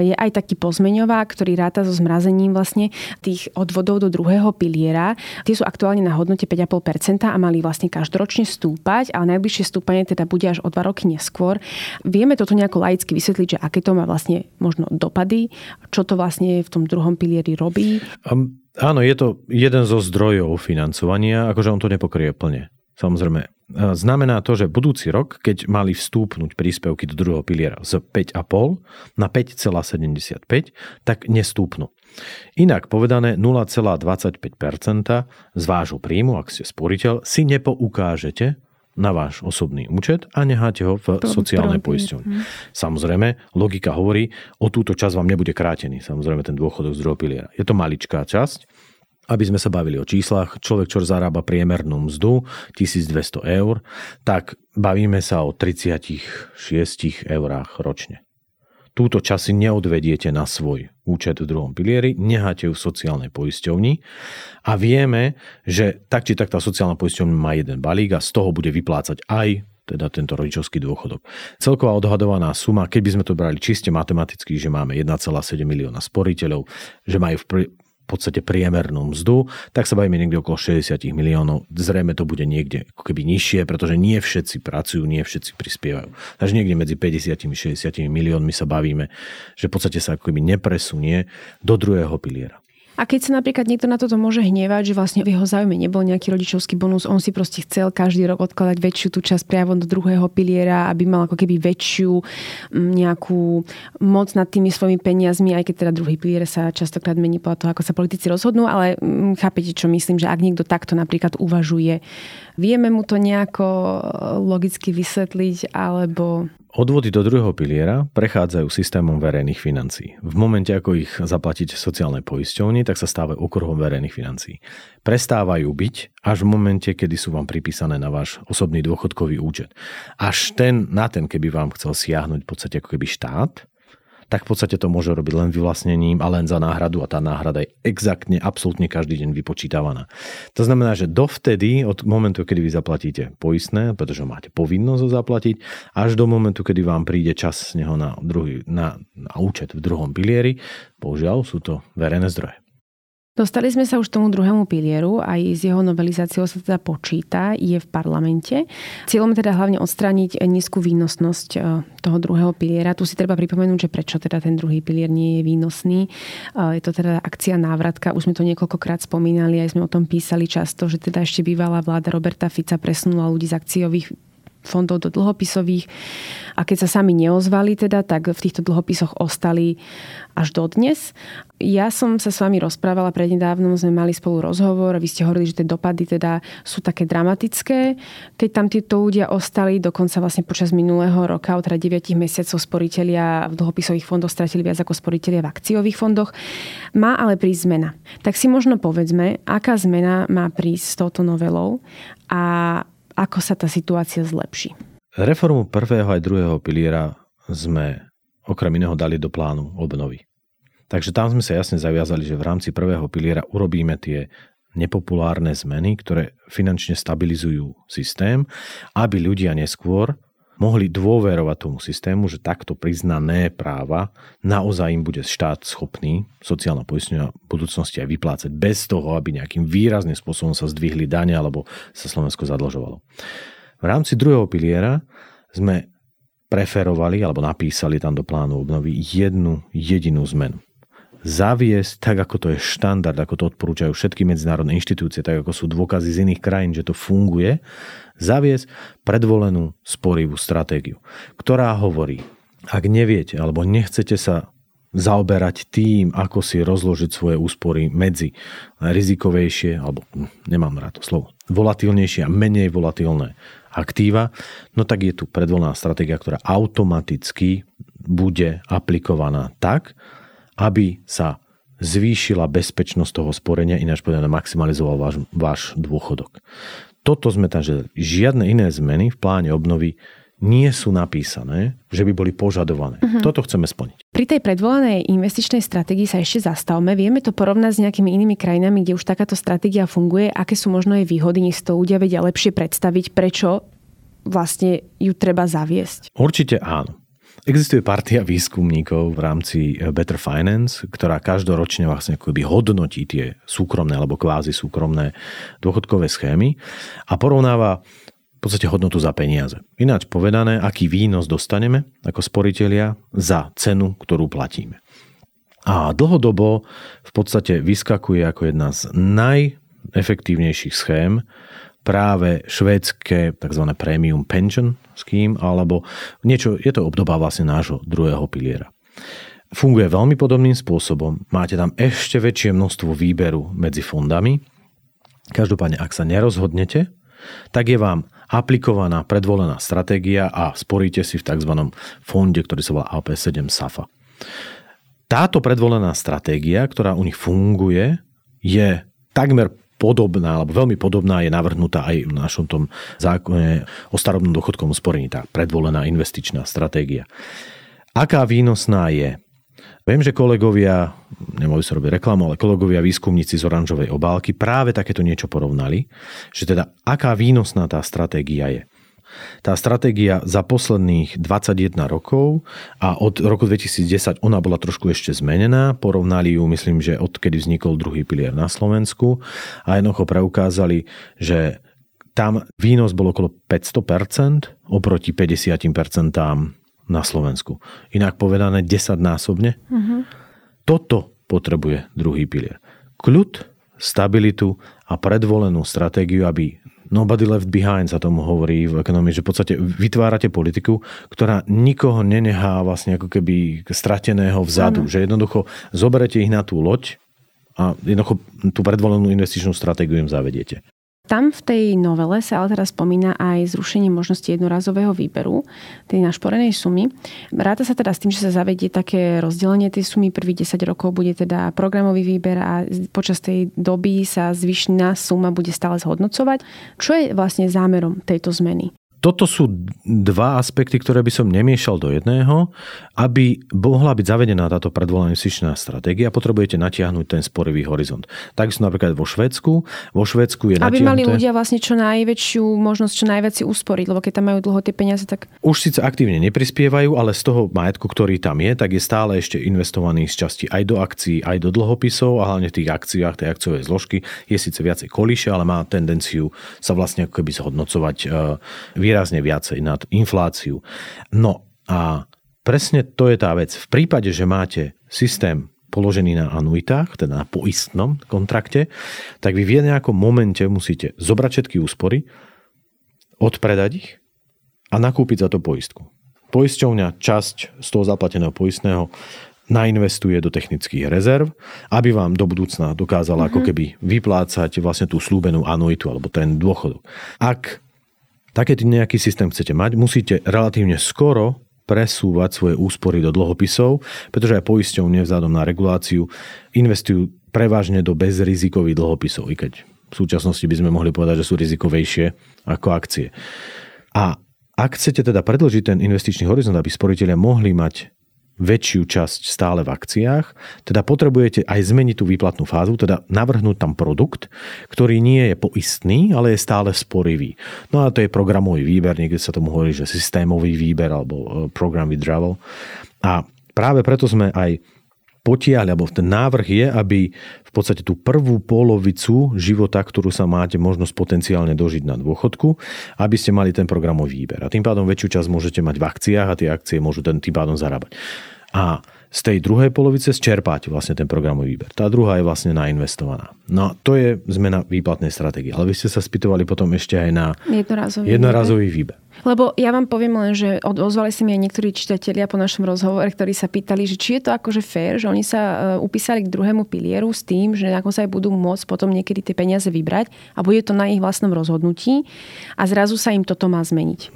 je aj taký pozmeňová, ktorý ráta so zmrazením vlastne tých odvodov do druhého piliera. Tie sú aktuálne na hodnote 5,5% a mali vlastne každý každoročne stúpať, ale najbližšie stúpanie teda bude až o dva roky neskôr. Vieme toto nejako laicky vysvetliť, že aké to má vlastne možno dopady, čo to vlastne v tom druhom pilieri robí? Um, áno, je to jeden zo zdrojov financovania, akože on to nepokrie plne. Samozrejme, znamená to, že budúci rok, keď mali vstúpnuť príspevky do druhého piliera z 5,5 na 5,75, tak nestúpnú. Inak povedané 0,25% z vášho príjmu, ak ste sporiteľ, si nepoukážete na váš osobný účet a necháte ho v sociálnej poisťovni. Hm. Samozrejme, logika hovorí, o túto časť vám nebude krátený, samozrejme ten dôchodok z druhého piliera. Je to maličká časť, aby sme sa bavili o číslach, človek, čo zarába priemernú mzdu 1200 eur, tak bavíme sa o 36 eurách ročne túto časy neodvediete na svoj účet v druhom pilieri, necháte ju v sociálnej poisťovni a vieme, že tak či tak tá sociálna poisťovňa má jeden balík a z toho bude vyplácať aj teda tento rodičovský dôchodok. Celková odhadovaná suma, keby sme to brali čiste matematicky, že máme 1,7 milióna sporiteľov, že majú v v podstate priemernú mzdu, tak sa bavíme niekde okolo 60 miliónov. Zrejme to bude niekde ako keby nižšie, pretože nie všetci pracujú, nie všetci prispievajú. Takže niekde medzi 50 a 60 miliónmi sa bavíme, že v podstate sa ako keby nepresunie do druhého piliera. A keď sa napríklad niekto na toto môže hnevať, že vlastne v jeho záujme nebol nejaký rodičovský bonus, on si proste chcel každý rok odkladať väčšiu tú časť priamo do druhého piliera, aby mal ako keby väčšiu mm, nejakú moc nad tými svojimi peniazmi, aj keď teda druhý pilier sa častokrát mení podľa toho, ako sa politici rozhodnú, ale mm, chápete, čo myslím, že ak niekto takto napríklad uvažuje, vieme mu to nejako logicky vysvetliť, alebo Odvody do druhého piliera prechádzajú systémom verejných financií. V momente, ako ich zaplatíte sociálnej poisťovni, tak sa stávajú okruhom verejných financií. Prestávajú byť až v momente, kedy sú vám pripísané na váš osobný dôchodkový účet. Až ten, na ten, keby vám chcel siahnuť v podstate ako keby štát, tak v podstate to môže robiť len vyvlastnením a len za náhradu a tá náhrada je exaktne, absolútne každý deň vypočítavaná. To znamená, že dovtedy, od momentu, kedy vy zaplatíte poistné, pretože máte povinnosť ho zaplatiť, až do momentu, kedy vám príde čas z neho na, druhý, na, na účet v druhom pilieri, bohužiaľ sú to verejné zdroje. Dostali sme sa už tomu druhému pilieru, aj s jeho novelizáciou sa teda počíta, je v parlamente. Cieľom teda hlavne odstrániť nízku výnosnosť e, toho druhého piliera. Tu si treba pripomenúť, že prečo teda ten druhý pilier nie je výnosný. E, je to teda akcia návratka, už sme to niekoľkokrát spomínali, aj sme o tom písali často, že teda ešte bývalá vláda Roberta Fica presunula ľudí z akciových fondov do dlhopisových a keď sa sami neozvali teda, tak v týchto dlhopisoch ostali až dodnes. Ja som sa s vami rozprávala prednedávnom, sme mali spolu rozhovor a vy ste hovorili, že tie dopady teda sú také dramatické. Keď tam títo ľudia ostali, dokonca vlastne počas minulého roka, od teda 9 mesiacov sporiteľia v dlhopisových fondoch stratili viac ako sporiteľia v akciových fondoch. Má ale prísť zmena. Tak si možno povedzme, aká zmena má prísť s touto novelou a ako sa tá situácia zlepší. Reformu prvého aj druhého piliera sme okrem iného dali do plánu obnovy. Takže tam sme sa jasne zaviazali, že v rámci prvého piliera urobíme tie nepopulárne zmeny, ktoré finančne stabilizujú systém, aby ľudia neskôr mohli dôverovať tomu systému, že takto priznané práva naozaj im bude štát schopný sociálna poistenia v budúcnosti aj vyplácať bez toho, aby nejakým výrazným spôsobom sa zdvihli dane alebo sa Slovensko zadlžovalo. V rámci druhého piliera sme preferovali alebo napísali tam do plánu obnovy jednu jedinú zmenu zaviesť, tak ako to je štandard, ako to odporúčajú všetky medzinárodné inštitúcie, tak ako sú dôkazy z iných krajín, že to funguje, zaviesť predvolenú sporivú stratégiu, ktorá hovorí, ak neviete alebo nechcete sa zaoberať tým, ako si rozložiť svoje úspory medzi rizikovejšie, alebo hm, nemám rád to slovo, volatilnejšie a menej volatilné aktíva, no tak je tu predvolená stratégia, ktorá automaticky bude aplikovaná tak, aby sa zvýšila bezpečnosť toho sporenia, ináč povedané maximalizoval váš, váš dôchodok. Toto sme tam, že žiadne iné zmeny v pláne obnovy nie sú napísané, že by boli požadované. Uh-huh. Toto chceme splniť. Pri tej predvolanej investičnej stratégii sa ešte zastavme. Vieme to porovnať s nejakými inými krajinami, kde už takáto stratégia funguje. Aké sú možno jej výhody, nech to ľudia vedia lepšie predstaviť, prečo vlastne ju treba zaviesť? Určite áno. Existuje partia výskumníkov v rámci eh, Better Finance, ktorá každoročne vlastne akoby hodnotí tie súkromné alebo kvázi súkromné dôchodkové schémy a porovnáva v podstate hodnotu za peniaze. Ináč povedané, aký výnos dostaneme ako sporiteľia za cenu, ktorú platíme. A dlhodobo v podstate vyskakuje ako jedna z najefektívnejších schém práve švédske tzv. premium pension scheme, alebo niečo, je to obdoba vlastne nášho druhého piliera. Funguje veľmi podobným spôsobom. Máte tam ešte väčšie množstvo výberu medzi fondami. Každopádne, ak sa nerozhodnete, tak je vám aplikovaná predvolená stratégia a sporíte si v tzv. fonde, ktorý sa volá AP7 SAFA. Táto predvolená stratégia, ktorá u nich funguje, je takmer podobná, alebo veľmi podobná je navrhnutá aj v našom tom zákone o starobnom dôchodkovom sporení, tá predvolená investičná stratégia. Aká výnosná je? Viem, že kolegovia, nemohli sa robiť reklamu, ale kolegovia výskumníci z oranžovej obálky práve takéto niečo porovnali, že teda aká výnosná tá stratégia je. Tá stratégia za posledných 21 rokov a od roku 2010 ona bola trošku ešte zmenená. Porovnali ju, myslím, že odkedy vznikol druhý pilier na Slovensku a jednoducho preukázali, že tam výnos bol okolo 500% oproti 50% na Slovensku. Inak povedané 10 násobne. Uh-huh. Toto potrebuje druhý pilier. Kľud, stabilitu a predvolenú stratégiu, aby nobody left behind sa tomu hovorí v ekonomii, že v podstate vytvárate politiku, ktorá nikoho nenehá vlastne ako keby strateného vzadu. Ano. Že jednoducho zoberete ich na tú loď a jednoducho tú predvolenú investičnú stratégiu im zavediete. Tam v tej novele sa ale teraz spomína aj zrušenie možnosti jednorazového výberu tej našporenej sumy. Ráta sa teda s tým, že sa zavedie také rozdelenie tej sumy. Prvých 10 rokov bude teda programový výber a počas tej doby sa zvyšná suma bude stále zhodnocovať. Čo je vlastne zámerom tejto zmeny? Toto sú dva aspekty, ktoré by som nemiešal do jedného. Aby mohla byť zavedená táto predvolená investičná stratégia, potrebujete natiahnuť ten sporivý horizont. Tak sú napríklad vo Švedsku. Vo Švedsku je Aby natiahnuté... mali ľudia vlastne čo najväčšiu možnosť, čo najviac si usporiť, lebo keď tam majú dlho tie peniaze, tak... Už síce aktívne neprispievajú, ale z toho majetku, ktorý tam je, tak je stále ešte investovaný z časti aj do akcií, aj do dlhopisov a hlavne v tých akciách, tej akciovej zložky je síce viacej kolíše, ale má tendenciu sa vlastne ako keby zhodnocovať uh, výrazne viacej nad infláciu. No a presne to je tá vec. V prípade, že máte systém položený na anuitách, teda na poistnom kontrakte, tak vy v nejakom momente musíte zobrať všetky úspory, odpredať ich a nakúpiť za to poistku. Poisťovňa časť z toho zaplateného poistného nainvestuje do technických rezerv, aby vám do budúcna dokázala uh-huh. ako mhm. keby vyplácať vlastne tú slúbenú anuitu alebo ten dôchodok. Ak takéto nejaký systém chcete mať, musíte relatívne skoro presúvať svoje úspory do dlhopisov, pretože aj poisťovne vzhľadom na reguláciu investujú prevažne do bezrizikových dlhopisov, i keď v súčasnosti by sme mohli povedať, že sú rizikovejšie ako akcie. A ak chcete teda predlžiť ten investičný horizont, aby sporiteľia mohli mať väčšiu časť stále v akciách, teda potrebujete aj zmeniť tú výplatnú fázu, teda navrhnúť tam produkt, ktorý nie je poistný, ale je stále sporivý. No a to je programový výber, niekde sa tomu hovorí, že systémový výber alebo e, program withdrawal. A práve preto sme aj potiahli, alebo ten návrh je, aby v podstate tú prvú polovicu života, ktorú sa máte možnosť potenciálne dožiť na dôchodku, aby ste mali ten programový výber. A tým pádom väčšiu časť môžete mať v akciách a tie akcie môžu ten tým pádom zarábať. A z tej druhej polovice zčerpáte vlastne ten programový výber. Tá druhá je vlastne nainvestovaná. No a to je zmena výplatnej stratégie. Ale vy ste sa spýtovali potom ešte aj na jednorazový, jednorazový výber. výber. Lebo ja vám poviem len, že ozvali si mi aj niektorí čitatelia po našom rozhovore, ktorí sa pýtali, že či je to akože fér, že oni sa e, upísali k druhému pilieru s tým, že ako sa aj budú môcť potom niekedy tie peniaze vybrať a bude to na ich vlastnom rozhodnutí a zrazu sa im toto má zmeniť.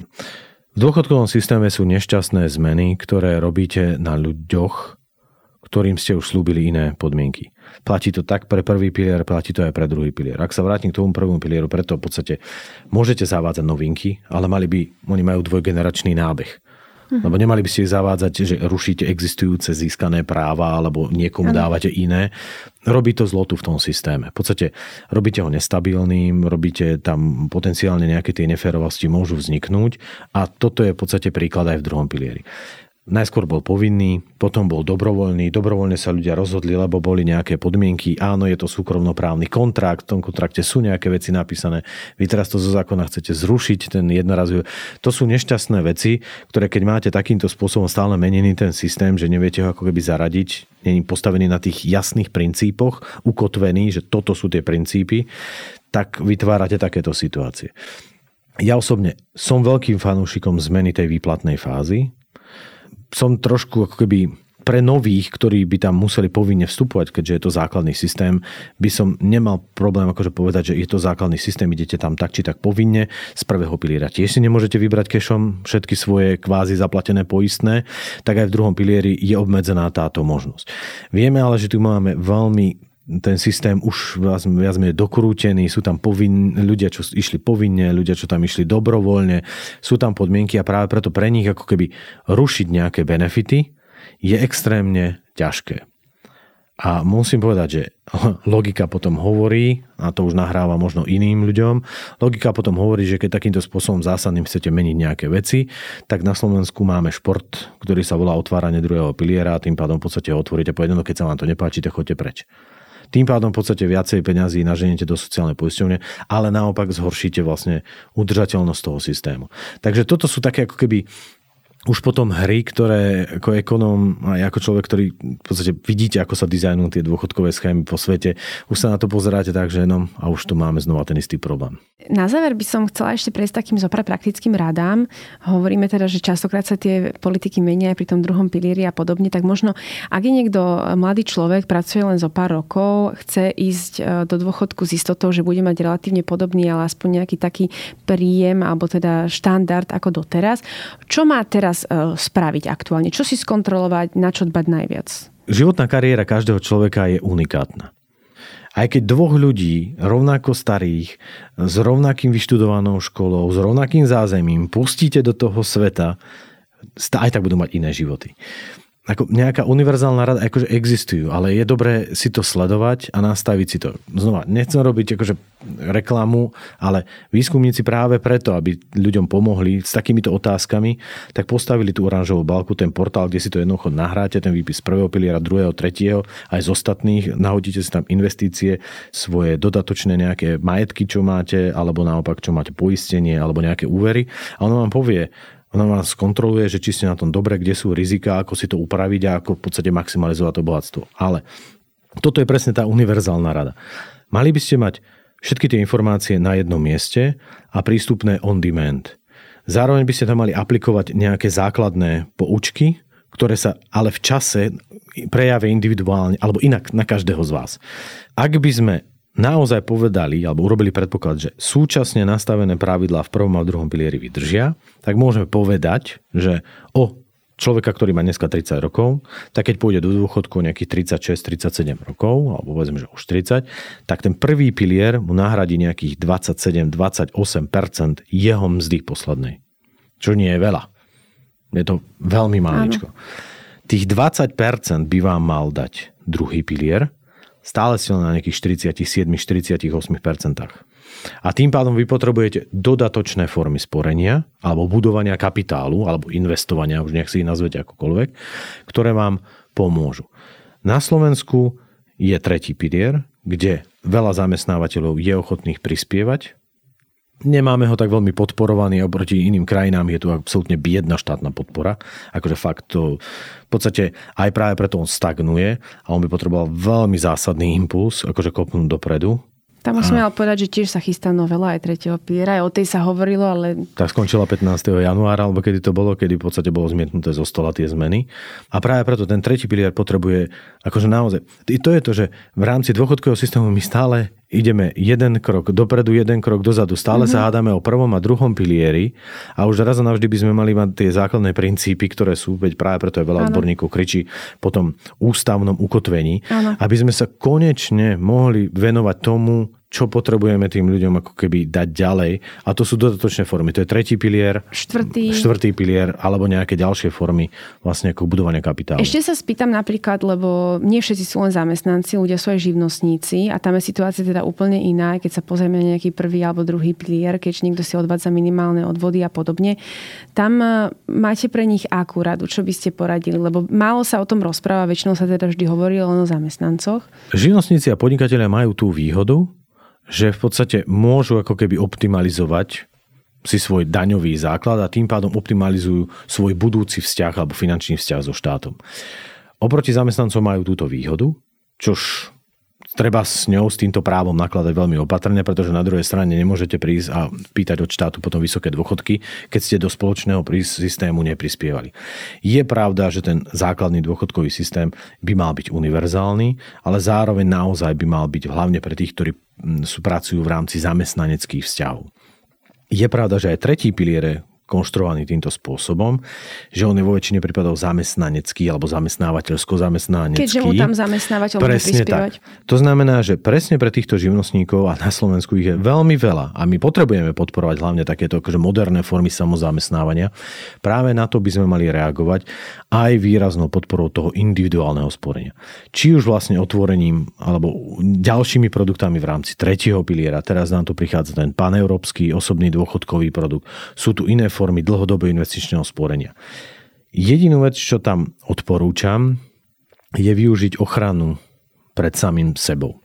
V dôchodkovom systéme sú nešťastné zmeny, ktoré robíte na ľuďoch, ktorým ste už slúbili iné podmienky. Platí to tak pre prvý pilier, platí to aj pre druhý pilier. Ak sa vrátim k tomu prvému pilieru, preto v podstate môžete zavádzať novinky, ale mali by, oni majú dvojgeneračný nábeh. Mhm. Lebo nemali by ste ich zavádzať, že rušíte existujúce získané práva alebo niekomu dávate iné. Robí to zlotu v tom systéme. V podstate robíte ho nestabilným, robíte tam potenciálne nejaké tie neférovosti môžu vzniknúť a toto je v podstate príklad aj v druhom pilieri. Najskôr bol povinný, potom bol dobrovoľný. Dobrovoľne sa ľudia rozhodli, lebo boli nejaké podmienky. Áno, je to súkromnoprávny kontrakt, v tom kontrakte sú nejaké veci napísané. Vy teraz to zo zákona chcete zrušiť, ten jednorazový. To sú nešťastné veci, ktoré keď máte takýmto spôsobom stále menený ten systém, že neviete ho ako keby zaradiť, není postavený na tých jasných princípoch, ukotvený, že toto sú tie princípy, tak vytvárate takéto situácie. Ja osobne som veľkým fanúšikom zmeny tej výplatnej fázy, som trošku ako keby pre nových, ktorí by tam museli povinne vstupovať, keďže je to základný systém, by som nemal problém akože povedať, že je to základný systém, idete tam tak či tak povinne z prvého piliera. Tiež si nemôžete vybrať kešom všetky svoje kvázi zaplatené poistné, tak aj v druhom pilieri je obmedzená táto možnosť. Vieme ale, že tu máme veľmi ten systém už viac, viac menej dokrútený, sú tam povin, ľudia, čo išli povinne, ľudia, čo tam išli dobrovoľne, sú tam podmienky a práve preto pre nich ako keby rušiť nejaké benefity je extrémne ťažké. A musím povedať, že *laughs* logika potom hovorí, a to už nahráva možno iným ľuďom, logika potom hovorí, že keď takýmto spôsobom zásadným chcete meniť nejaké veci, tak na Slovensku máme šport, ktorý sa volá otváranie druhého piliera a tým pádom v podstate ho otvoríte po jednom, keď sa vám to nepáči, tak choďte preč. Tým pádom v podstate viacej peňazí naženiete do sociálnej poisťovne, ale naopak zhoršíte vlastne udržateľnosť toho systému. Takže toto sú také ako keby už potom hry, ktoré ako ekonóm a ako človek, ktorý v podstate vidíte, ako sa dizajnujú tie dôchodkové schémy po svete, už sa na to pozeráte tak, že no a už tu máme znova ten istý problém. Na záver by som chcela ešte prejsť takým zopra praktickým radám. Hovoríme teda, že častokrát sa tie politiky menia aj pri tom druhom pilieri a podobne, tak možno, ak je niekto mladý človek, pracuje len zo pár rokov, chce ísť e, do dôchodku s istotou, že bude mať relatívne podobný, ale aspoň nejaký taký príjem alebo teda štandard ako doteraz. Čo má teraz teraz e, spraviť aktuálne? Čo si skontrolovať, na čo dbať najviac? Životná kariéra každého človeka je unikátna. Aj keď dvoch ľudí, rovnako starých, s rovnakým vyštudovanou školou, s rovnakým zázemím pustíte do toho sveta, aj tak budú mať iné životy ako nejaká univerzálna rada akože existujú, ale je dobré si to sledovať a nastaviť si to. Znova, nechcem robiť akože reklamu, ale výskumníci práve preto, aby ľuďom pomohli s takýmito otázkami, tak postavili tú oranžovú balku, ten portál, kde si to jednoducho nahráte, ten výpis prvého piliera, druhého, tretieho, aj z ostatných, nahodíte si tam investície, svoje dodatočné nejaké majetky, čo máte, alebo naopak, čo máte poistenie, alebo nejaké úvery a ono vám povie, ona vás kontroluje, že či ste na tom dobre, kde sú rizika, ako si to upraviť a ako v podstate maximalizovať to bohatstvo. Ale toto je presne tá univerzálna rada. Mali by ste mať všetky tie informácie na jednom mieste a prístupné on demand. Zároveň by ste tam mali aplikovať nejaké základné poučky, ktoré sa ale v čase prejavia individuálne alebo inak na každého z vás. Ak by sme naozaj povedali alebo urobili predpoklad, že súčasne nastavené pravidlá v prvom a druhom pilieri vydržia, tak môžeme povedať, že o človeka, ktorý má dneska 30 rokov, tak keď pôjde do dôchodku nejakých 36-37 rokov, alebo povedzme, že už 30, tak ten prvý pilier mu nahradí nejakých 27-28% jeho mzdy poslednej. Čo nie je veľa. Je to veľmi máličko. Tých 20% by vám mal dať druhý pilier, stále ste na nejakých 47-48%. A tým pádom vy potrebujete dodatočné formy sporenia alebo budovania kapitálu alebo investovania, už nech si ich nazvete akokoľvek, ktoré vám pomôžu. Na Slovensku je tretí pilier, kde veľa zamestnávateľov je ochotných prispievať Nemáme ho tak veľmi podporovaný oproti iným krajinám, je tu absolútne biedna štátna podpora. Akože fakt to v podstate aj práve preto on stagnuje a on by potreboval veľmi zásadný impuls, akože kopnúť dopredu. Tam musíme ale povedať, že tiež sa chystá novela aj tretieho piliera, aj o tej sa hovorilo, ale... Tak skončila 15. januára, alebo kedy to bolo, kedy v podstate bolo zmietnuté zo stola tie zmeny. A práve preto ten tretí pilier potrebuje, akože naozaj, to je to, že v rámci dôchodkového systému my stále ideme jeden krok dopredu, jeden krok dozadu. Stále mm-hmm. sa hádame o prvom a druhom pilieri a už raz a navždy by sme mali mať tie základné princípy, ktoré sú, veď práve preto je veľa ano. odborníkov kričí po tom ústavnom ukotvení, ano. aby sme sa konečne mohli venovať tomu, čo potrebujeme tým ľuďom ako keby dať ďalej. A to sú dodatočné formy. To je tretí pilier, štvrtý, štvrtý pilier alebo nejaké ďalšie formy vlastne ako budovania kapitálu. Ešte sa spýtam napríklad, lebo nie všetci sú len zamestnanci, ľudia sú aj živnostníci a tam je situácia teda úplne iná, keď sa pozrieme na nejaký prvý alebo druhý pilier, keď niekto si odvádza minimálne odvody a podobne. Tam e, máte pre nich akú radu, čo by ste poradili? Lebo málo sa o tom rozpráva, väčšinou sa teda vždy hovorí len o zamestnancoch. Živnostníci a podnikatelia majú tú výhodu, že v podstate môžu ako keby optimalizovať si svoj daňový základ a tým pádom optimalizujú svoj budúci vzťah alebo finančný vzťah so štátom. Oproti zamestnancom majú túto výhodu, čož treba s ňou, s týmto právom nakladať veľmi opatrne, pretože na druhej strane nemôžete prísť a pýtať od štátu potom vysoké dôchodky, keď ste do spoločného systému neprispievali. Je pravda, že ten základný dôchodkový systém by mal byť univerzálny, ale zároveň naozaj by mal byť hlavne pre tých, ktorí sú, pracujú v rámci zamestnaneckých vzťahov. Je pravda, že aj tretí piliere konštruovaný týmto spôsobom, že on je vo väčšine prípadov zamestnanecký alebo zamestnávateľsko-zamestnanecký. Keďže mu tam zamestnávateľ presne tak. To znamená, že presne pre týchto živnostníkov a na Slovensku ich je veľmi veľa a my potrebujeme podporovať hlavne takéto akože moderné formy samozamestnávania. Práve na to by sme mali reagovať aj výraznou podporou toho individuálneho sporenia. Či už vlastne otvorením alebo ďalšími produktami v rámci tretieho piliera, teraz nám tu prichádza ten paneurópsky osobný dôchodkový produkt, sú tu iné formy dlhodobého investičného sporenia. Jedinú vec, čo tam odporúčam, je využiť ochranu pred samým sebou.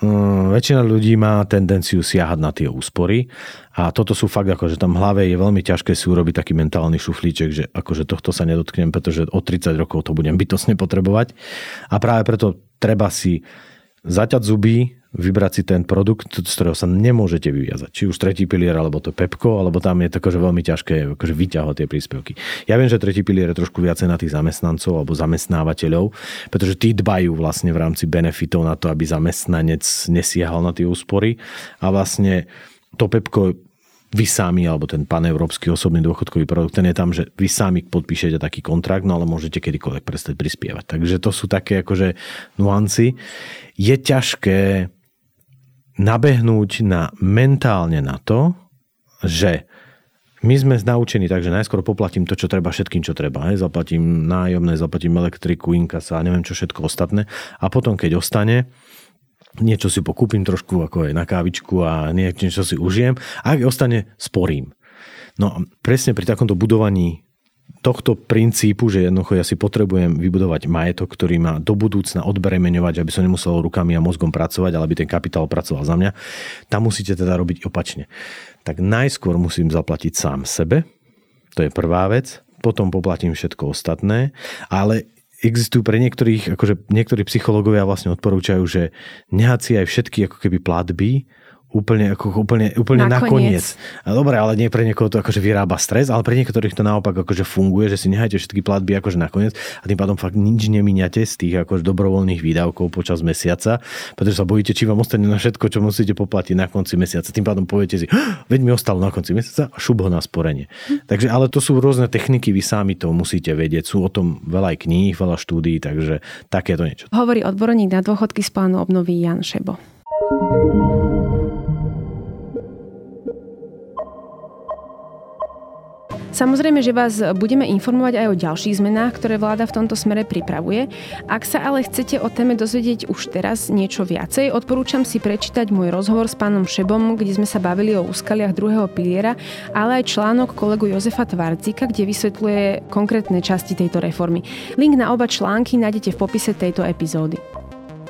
Mm, väčšina ľudí má tendenciu siahať na tie úspory a toto sú fakt ako, že tam v hlave je veľmi ťažké si urobiť taký mentálny šuflíček, že akože tohto sa nedotknem, pretože o 30 rokov to budem bytosne potrebovať a práve preto treba si zaťať zuby, vybrať si ten produkt, z ktorého sa nemôžete vyviazať. Či už tretí pilier, alebo to Pepko, alebo tam je to akože veľmi ťažké akože vyťahovať tie príspevky. Ja viem, že tretí pilier je trošku viacej na tých zamestnancov alebo zamestnávateľov, pretože tí dbajú vlastne v rámci benefitov na to, aby zamestnanec nesiahal na tie úspory a vlastne to Pepko vy sami, alebo ten paneurópsky osobný dôchodkový produkt, ten je tam, že vy sami podpíšete taký kontrakt, no ale môžete kedykoľvek prestať prispievať. Takže to sú také akože nuancy. Je ťažké nabehnúť na, mentálne na to, že my sme naučení tak, že najskôr poplatím to, čo treba všetkým, čo treba. Hej. Zaplatím nájomné, zaplatím elektriku, inkasa neviem čo všetko ostatné. A potom, keď ostane, niečo si pokúpim trošku ako aj na kávičku a niečo si užijem. A ak ostane, sporím. No presne pri takomto budovaní tohto princípu, že jednoducho ja si potrebujem vybudovať majetok, ktorý má do budúcna odbremeňovať, aby som nemusel rukami a mozgom pracovať, ale aby ten kapitál pracoval za mňa, tam musíte teda robiť opačne. Tak najskôr musím zaplatiť sám sebe, to je prvá vec, potom poplatím všetko ostatné, ale existujú pre niektorých, akože niektorí psychológovia vlastne odporúčajú, že nehať si aj všetky ako keby platby úplne, ako, úplne, úplne nakoniec. nakoniec. Dobre, ale nie pre niekoho to akože vyrába stres, ale pre niektorých to naopak akože funguje, že si nehajte všetky platby akože nakoniec a tým pádom fakt nič nemíňate z tých akože dobrovoľných výdavkov počas mesiaca, pretože sa bojíte, či vám ostane na všetko, čo musíte poplatiť na konci mesiaca. Tým pádom poviete si, veď mi ostalo na konci mesiaca a šup ho na sporenie. Hm. Takže ale to sú rôzne techniky, vy sami to musíte vedieť. Sú o tom veľa aj kníh, veľa štúdií, takže takéto niečo. Hovorí odborník na dôchodky z plánu obnovy Jan Šebo. Samozrejme, že vás budeme informovať aj o ďalších zmenách, ktoré vláda v tomto smere pripravuje. Ak sa ale chcete o téme dozvedieť už teraz niečo viacej, odporúčam si prečítať môj rozhovor s pánom Šebom, kde sme sa bavili o úskaliach druhého piliera, ale aj článok kolegu Jozefa Tvarcika, kde vysvetľuje konkrétne časti tejto reformy. Link na oba články nájdete v popise tejto epizódy.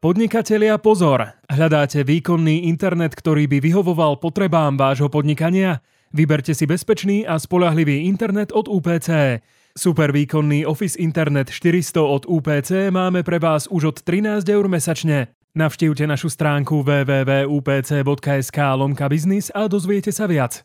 Podnikatelia pozor! Hľadáte výkonný internet, ktorý by vyhovoval potrebám vášho podnikania? Vyberte si bezpečný a spolahlivý internet od UPC. Super výkonný Office Internet 400 od UPC máme pre vás už od 13 eur mesačne. Navštívte našu stránku www.upc.sk lomka biznis a dozviete sa viac.